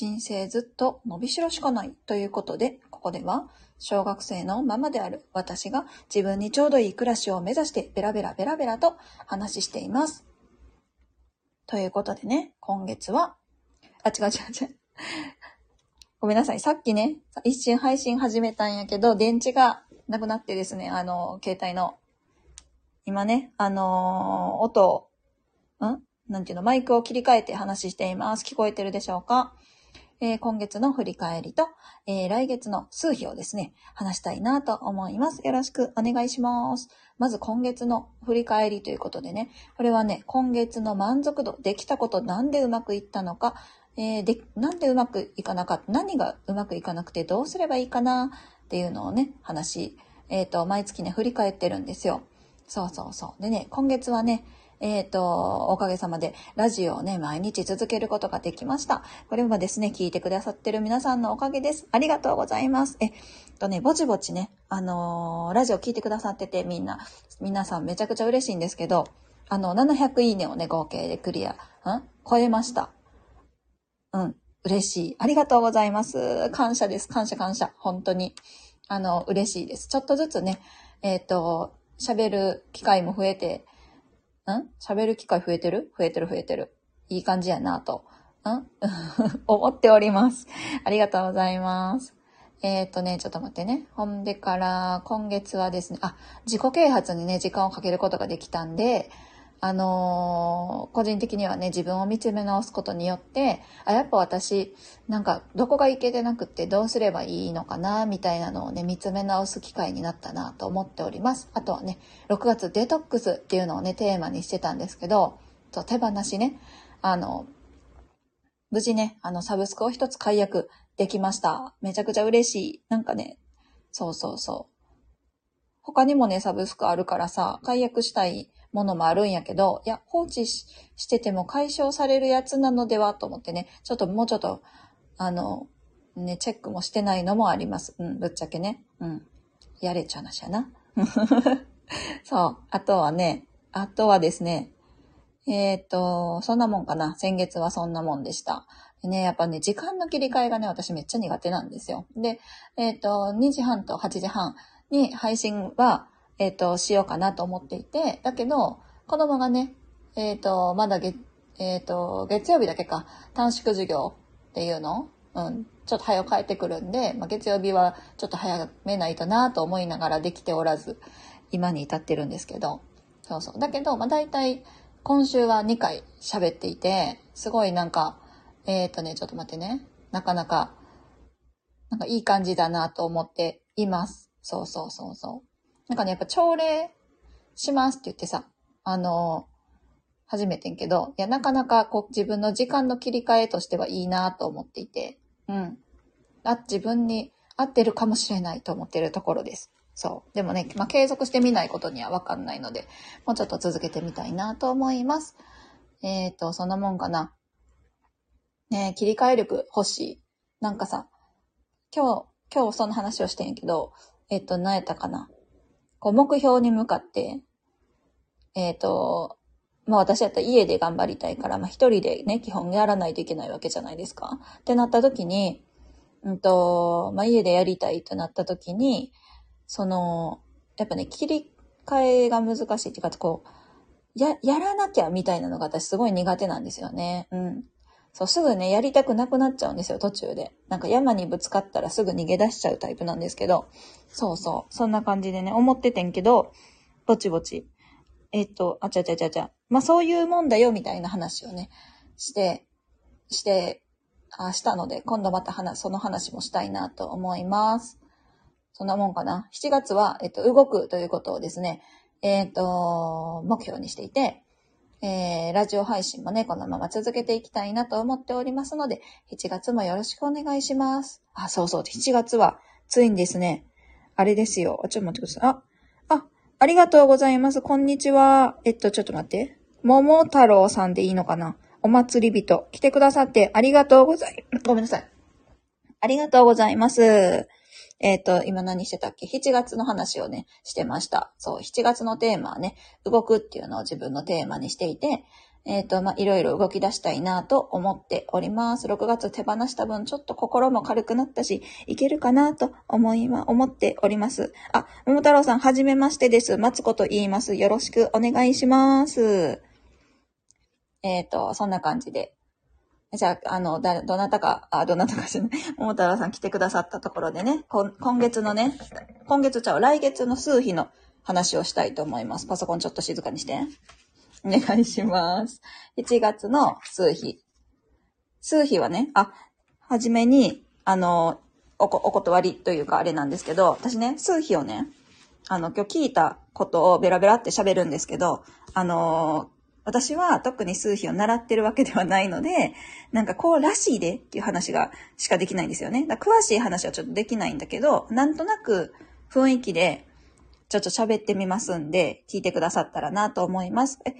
人生ずっと伸びしろしかないということで、ここでは小学生のママである私が自分にちょうどいい暮らしを目指してベラベラベラベラと話しています。ということでね、今月は、あ、違う違う違う。ごめんなさい。さっきね、一瞬配信始めたんやけど、電池がなくなってですね、あの、携帯の。今ね、あのー音を、ん？なんていうの、マイクを切り替えて話しています。聞こえてるでしょうか？えー今月の振り返りと、えー来月の数日をですね、話したいなと思います。よろしくお願いします。まず今月の振り返りということでね、これはね、今月の満足度、できたことなんでうまくいったのか、えーで、なんでうまくいかなかった、何がうまくいかなくてどうすればいいかなっていうのをね、話、えっ、と、毎月ね、振り返ってるんですよ。そうそうそう。でね、今月はね、えっ、と、おかげさまで、ラジオをね、毎日続けることができました。これもですね、聞いてくださってる皆さんのおかげです。ありがとうございます。えっとね、ぼちぼちね、あのーラジオ聞いてくださってて、みんな、皆さんめちゃくちゃ嬉しいんですけど、あの、700いいねをね、合計でクリア、ん超えました。うん。嬉しい。ありがとうございます。感謝です。感謝感謝。本当に。あの、嬉しいです。ちょっとずつね、えっ、と、喋る機会も増えて、ん？喋る機会増えてる？増えてる増えてる。いい感じやなと。ん？思っております。ありがとうございます。えっ、とね、ちょっと待ってね。ほんでから、今月はですね、あ、自己啓発にね、時間をかけることができたんで、あのー個人的にはね、自分を見つめ直すことによって、あ、やっぱ私、なんか、どこがいけてなくってどうすればいいのかな、みたいなのをね、見つめ直す機会になったなと思っております。あとはね、6月デトックスっていうのをね、テーマにしてたんですけど、そう手放しね、あの、無事ね、あの、サブスクを一つ解約できました。めちゃくちゃ嬉しい。なんかね、そうそうそう。他にもね、サブスクあるからさ、解約したいものもあるんやけど、いや、放置してても解消されるやつなのではと思ってね、ちょっともうちょっと、あの、ね、チェックもしてないのもあります。うん、ぶっちゃけね。うん。やれちゃう話やな。そう。あとはね、あとはですね、えっ、と、そんなもんかな。先月はそんなもんでした。ね、やっぱね、時間の切り替えがね、私めっちゃ苦手なんですよ。で、えっ、と、2時半と8時半に配信は、えっ、と、しようかなと思っていて、だけど、子供がね、えっ、と、まだ月、えっ、と、月曜日だけか、短縮授業っていうの？うん、ちょっと早く帰ってくるんで、まあ、月曜日はちょっと早めないとなと思いながらできておらず、今に至ってるんですけど、そうそう。だけど、まあ、大体、今週は2回喋っていて、すごいなんか、えっ、とね、ちょっと待ってね。なかなか、なんかいい感じだなと思っています。そうそうそうそう。なんかね、やっぱ朝礼しますって言ってさ、あの初めてんけど、いや、なかなかこう自分の時間の切り替えとしてはいいなと思っていて、うん。あ、自分に合ってるかもしれないと思ってるところです。そう。でもね、まあ、継続してみないことにはわかんないので、もうちょっと続けてみたいなと思います。えっ、と、そんなもんかな。ね切り替え力欲しい。なんかさ、今日、今日その話をしてんけど、えっ、と、何やったかな。こう、目標に向かって、えっ、と、まあ私やったら家で頑張りたいから、まあ一人でね、基本やらないといけないわけじゃないですか。ってなった時に、うんと、まあ家でやりたいとなった時に、その、やっぱね、切り替えが難しいっていうか、こう、や、やらなきゃみたいなのが私すごい苦手なんですよね。うん。そう、すぐね、やりたくなくなっちゃうんですよ、途中で。なんか山にぶつかったらすぐ逃げ出しちゃうタイプなんですけど、そうそう、そんな感じでね、思っててんけど、ぼちぼち。えっと、あちゃちゃちゃちゃ。まあそういうもんだよ、みたいな話をね、して、して、あしたので、今度また話、その話もしたいなと思います。そんなもんかな。7月は、えっと、動くということをですね、えっと、目標にしていて、えー、ラジオ配信もね、このまま続けていきたいなと思っておりますので、7月もよろしくお願いします。あ、そうそう、7月は、ついにですね、あれですよ。ちょっと待ってください。あ、あ、ありがとうございます。こんにちは。えっと、ちょっと待って。桃太郎さんでいいのかなお祭り人。来てくださってありがとうござい、ごめんなさい。ありがとうございます。えっ、と、今何してたっけ ?7 月の話をね、してました。そう、7月のテーマはね、動くっていうのを自分のテーマにしていて、えっ、と、まあ、いろいろ動き出したいなと思っております。6月手放した分、ちょっと心も軽くなったし、いけるかなと思いま、思っております。あ、桃太郎さん、はじめましてです。マツコと言います。よろしくお願いします。えっ、と、そんな感じで。じゃあ、あの、だ、どなたか、あ、どなたかじゃない、桃太郎さん来てくださったところでね、こ今月のね、今月ちゃう、来月の数日の話をしたいと思います。パソコンちょっと静かにして。お願いします。7月の数日。数日はね、あ、はじめに、あの、おこ、お断りというかあれなんですけど、私ね、数日をね、あの、今日聞いたことをベラベラって喋るんですけど、あの私は特に数日を習ってるわけではないので、なんかこうらしいでっていう話がしかできないんですよね。だ詳しい話はちょっとできないんだけど、なんとなく雰囲気でちょっと喋ってみますんで、聞いてくださったらなと思います。え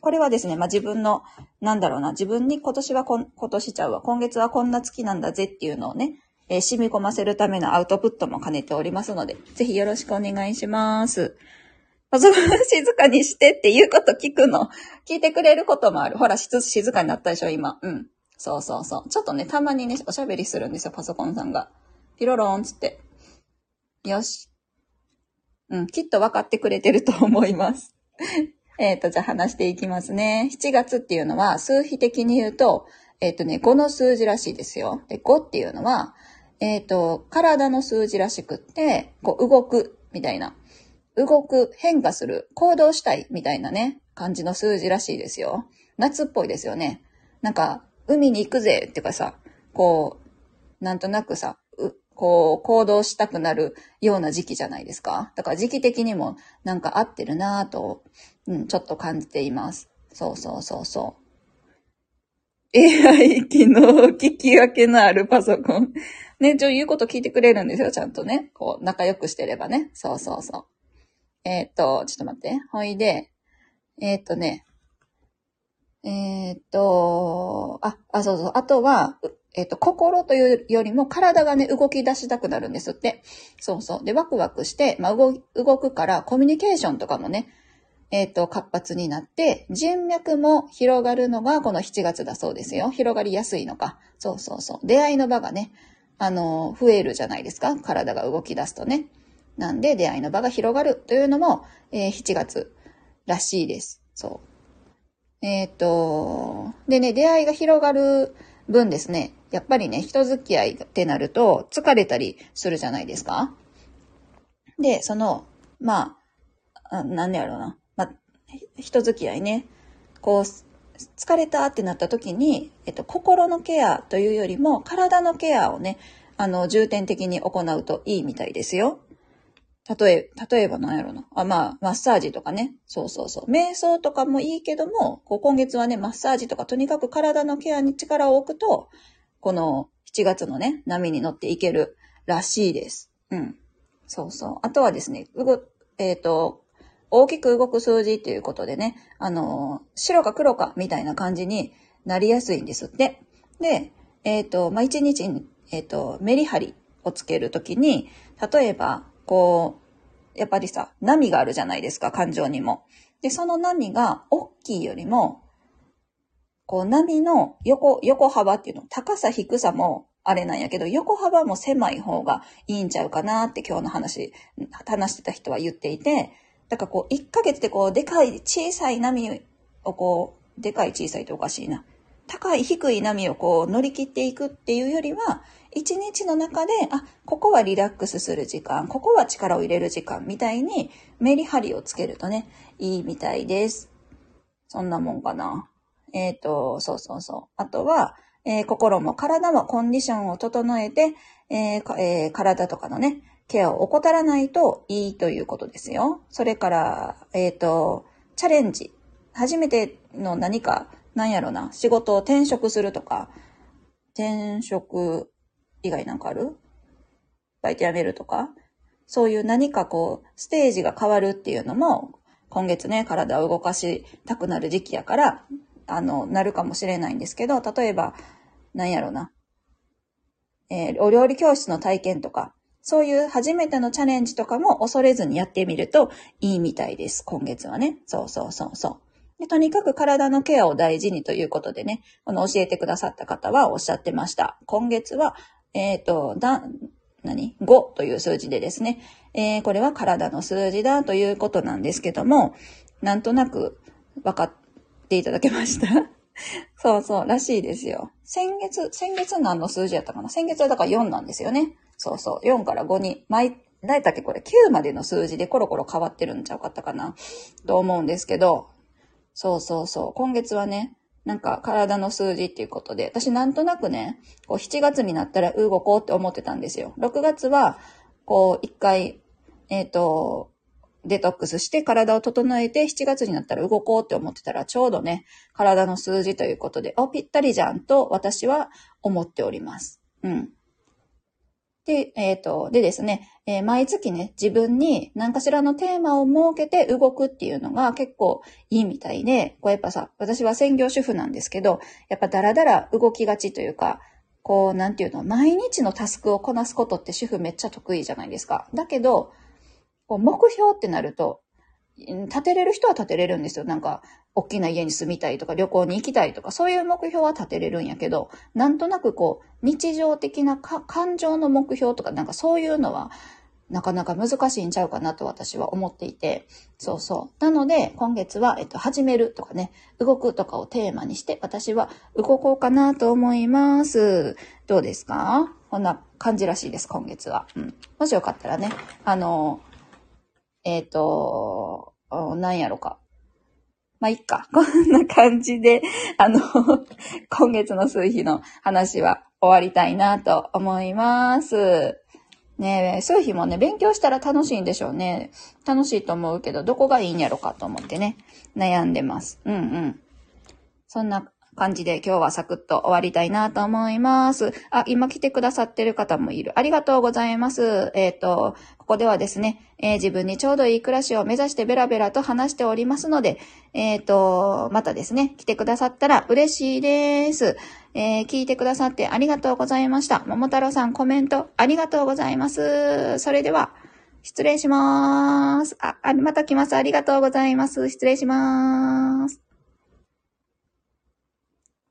これはですね、まあ、自分の、なんだろうな、自分に今年はこ、今年ちゃうわ、今月はこんな月なんだぜっていうのをね、えー染み込ませるためのアウトプットも兼ねておりますので、ぜひよろしくお願いします。パソコン静かにしてっていうこと聞くの。聞いてくれることもある。ほら、しつ静かになったでしょ、今。うん。そうそうそう。ちょっとね、たまにね、おしゃべりするんですよ、パソコンさんが。ピロローンつって。よし。うん、きっと分かってくれてると思います。えっと、じゃあ話していきますね。7月っていうのは、数比的に言うと、えっ、とね、5の数字らしいですよ。で、5っていうのは、えっ、と、体の数字らしくって、こう、動く、みたいな。動く、変化する、行動したい、みたいなね、感じの数字らしいですよ。夏っぽいですよね。なんか、海に行くぜ、ってかさ、こう、なんとなくさ、うこう、行動したくなるような時期じゃないですか。だから時期的にもなんか合ってるなぁと、うん、ちょっと感じています。そうそうそうそう。AI 機能聞き分けのあるパソコン。ね、ちょ、言うこと聞いてくれるんですよ、ちゃんとね。こう、仲良くしてればね。そうそうそう。えーっと、ちょっと待って。ほいで、えーっとね、えーっと、あ、あ、そうそう。あとは、えっと、心というよりも体がね、動き出したくなるんですって。そうそう。で、ワクワクして、まあ、動、動くから、コミュニケーションとかもね、えっ、と、活発になって、人脈も広がるのがこの7月だそうですよ。広がりやすいのか。そうそうそう。出会いの場がね、あの、増えるじゃないですか。体が動き出すとね。なんで、出会いの場が広がるというのも、えー7月らしいです。そう。えっ、と、でね、出会いが広がる分ですね、やっぱりね、人付き合いってなると疲れたりするじゃないですか。で、その、まあ、あなんでやろうな。まあ、人付き合いね。こう、疲れたってなった時に、えっと、心のケアというよりも、体のケアをね、あの、重点的に行うといいみたいですよ。例え、例えば何やろな。あ、まあ、マッサージとかね。そうそうそう。瞑想とかもいいけども、こう今月はね、マッサージとかとにかく体のケアに力を置くと、この7月のね、波に乗っていけるらしいです。うん。そうそう。あとはですね、うご、えっ、と、大きく動く数字っていうことでね、あの、白か黒かみたいな感じになりやすいんですって。で、えっ、と、まあ、一日に、えっ、と、メリハリをつけるときに、例えば、こう、やっぱりさ、波があるじゃないですか、感情にも。で、その波が大きいよりも、こう波の横、横幅っていうの、高さ低さもあれなんやけど、横幅も狭い方がいいんちゃうかなって今日の話、話してた人は言っていて、だからこう、1ヶ月でこう、でかい、小さい波をこう、でかい小さいっておかしいな。高い低い波をこう乗り切っていくっていうよりは、一日の中で、あ、ここはリラックスする時間、ここは力を入れる時間みたいにメリハリをつけるとね、いいみたいです。そんなもんかな。えっ、と、そうそうそう。あとは、えー心も体もコンディションを整えて、えーえー体とかのね、ケアを怠らないといいということですよ。それから、えっ、と、チャレンジ。初めての何か、なんやろな、仕事を転職するとか、転職以外なんかある？バイト辞めるとか、そういう何かこう、ステージが変わるっていうのも、今月ね、体を動かしたくなる時期やから、あの、なるかもしれないんですけど、例えば、なんやろな、えーお料理教室の体験とか、そういう初めてのチャレンジとかも恐れずにやってみるといいみたいです。今月はね。そうそうそうそうでとにかく体のケアを大事にということでね、この教えてくださった方はおっしゃってました。今月は、えっ、ー、と、だ、何 ?5 という数字でですね、えー、これは体の数字だということなんですけども、なんとなく分かっていただけました？そうそう、らしいですよ。先月、先月何の数字やったかな？先月はだから4なんですよね。そうそう、4から5に、毎、何やったっけこれ？9までの数字でコロコロ変わってるんちゃうかったかな？と思うんですけど、そうそうそう、今月はね、なんか体の数字っていうことで、私なんとなくね、こう7月になったら動こうって思ってたんですよ。6月は、こう一回、えっ、ー、と、デトックスして体を整えて7月になったら動こうって思ってたらちょうどね、体の数字ということで、お、ぴったりじゃんと私は思っております。うん。で、えっ、ー、と、でですね、えー、毎月ね、自分に何かしらのテーマを設けて動くっていうのが結構いいみたいで、こうやっぱさ、私は専業主婦なんですけど、やっぱダラダラ動きがちというか、こう、なんていうの、毎日のタスクをこなすことって主婦めっちゃ得意じゃないですか。だけど、こう目標ってなると、立てれる人は立てれるんですよ。なんか、大きな家に住みたいとか、旅行に行きたいとか、そういう目標は立てれるんやけど、なんとなくこう、日常的な感情の目標とか、なんかそういうのは、なかなか難しいんちゃうかなと私は思っていて、そうそう。なので、今月は、えっと、始めるとかね、動くとかをテーマにして、私は動こうかなと思います。どうですか？こんな感じらしいです、今月は。うん。もしよかったらね、あの、えっ、ー、と、なんやろか。まあ、いっか。こんな感じで、あの、今月の数日の話は終わりたいなと思います。ねえ、数日もね、勉強したら楽しいんでしょうね。楽しいと思うけど、どこがいいんやろかと思ってね、悩んでます。うんうん。そんな感じで今日はサクッと終わりたいなと思います。あ、今来てくださってる方もいる。ありがとうございます。えっ、ー、と、ここではですね、えー、自分にちょうどいい暮らしを目指してベラベラと話しておりますので、えっ、ー、と、またですね、来てくださったら嬉しいです。え聞いてくださってありがとうございました。桃太郎さんコメントありがとうございます。それでは、失礼しまーす。あ、あまた来ます。ありがとうございます。失礼しまーす。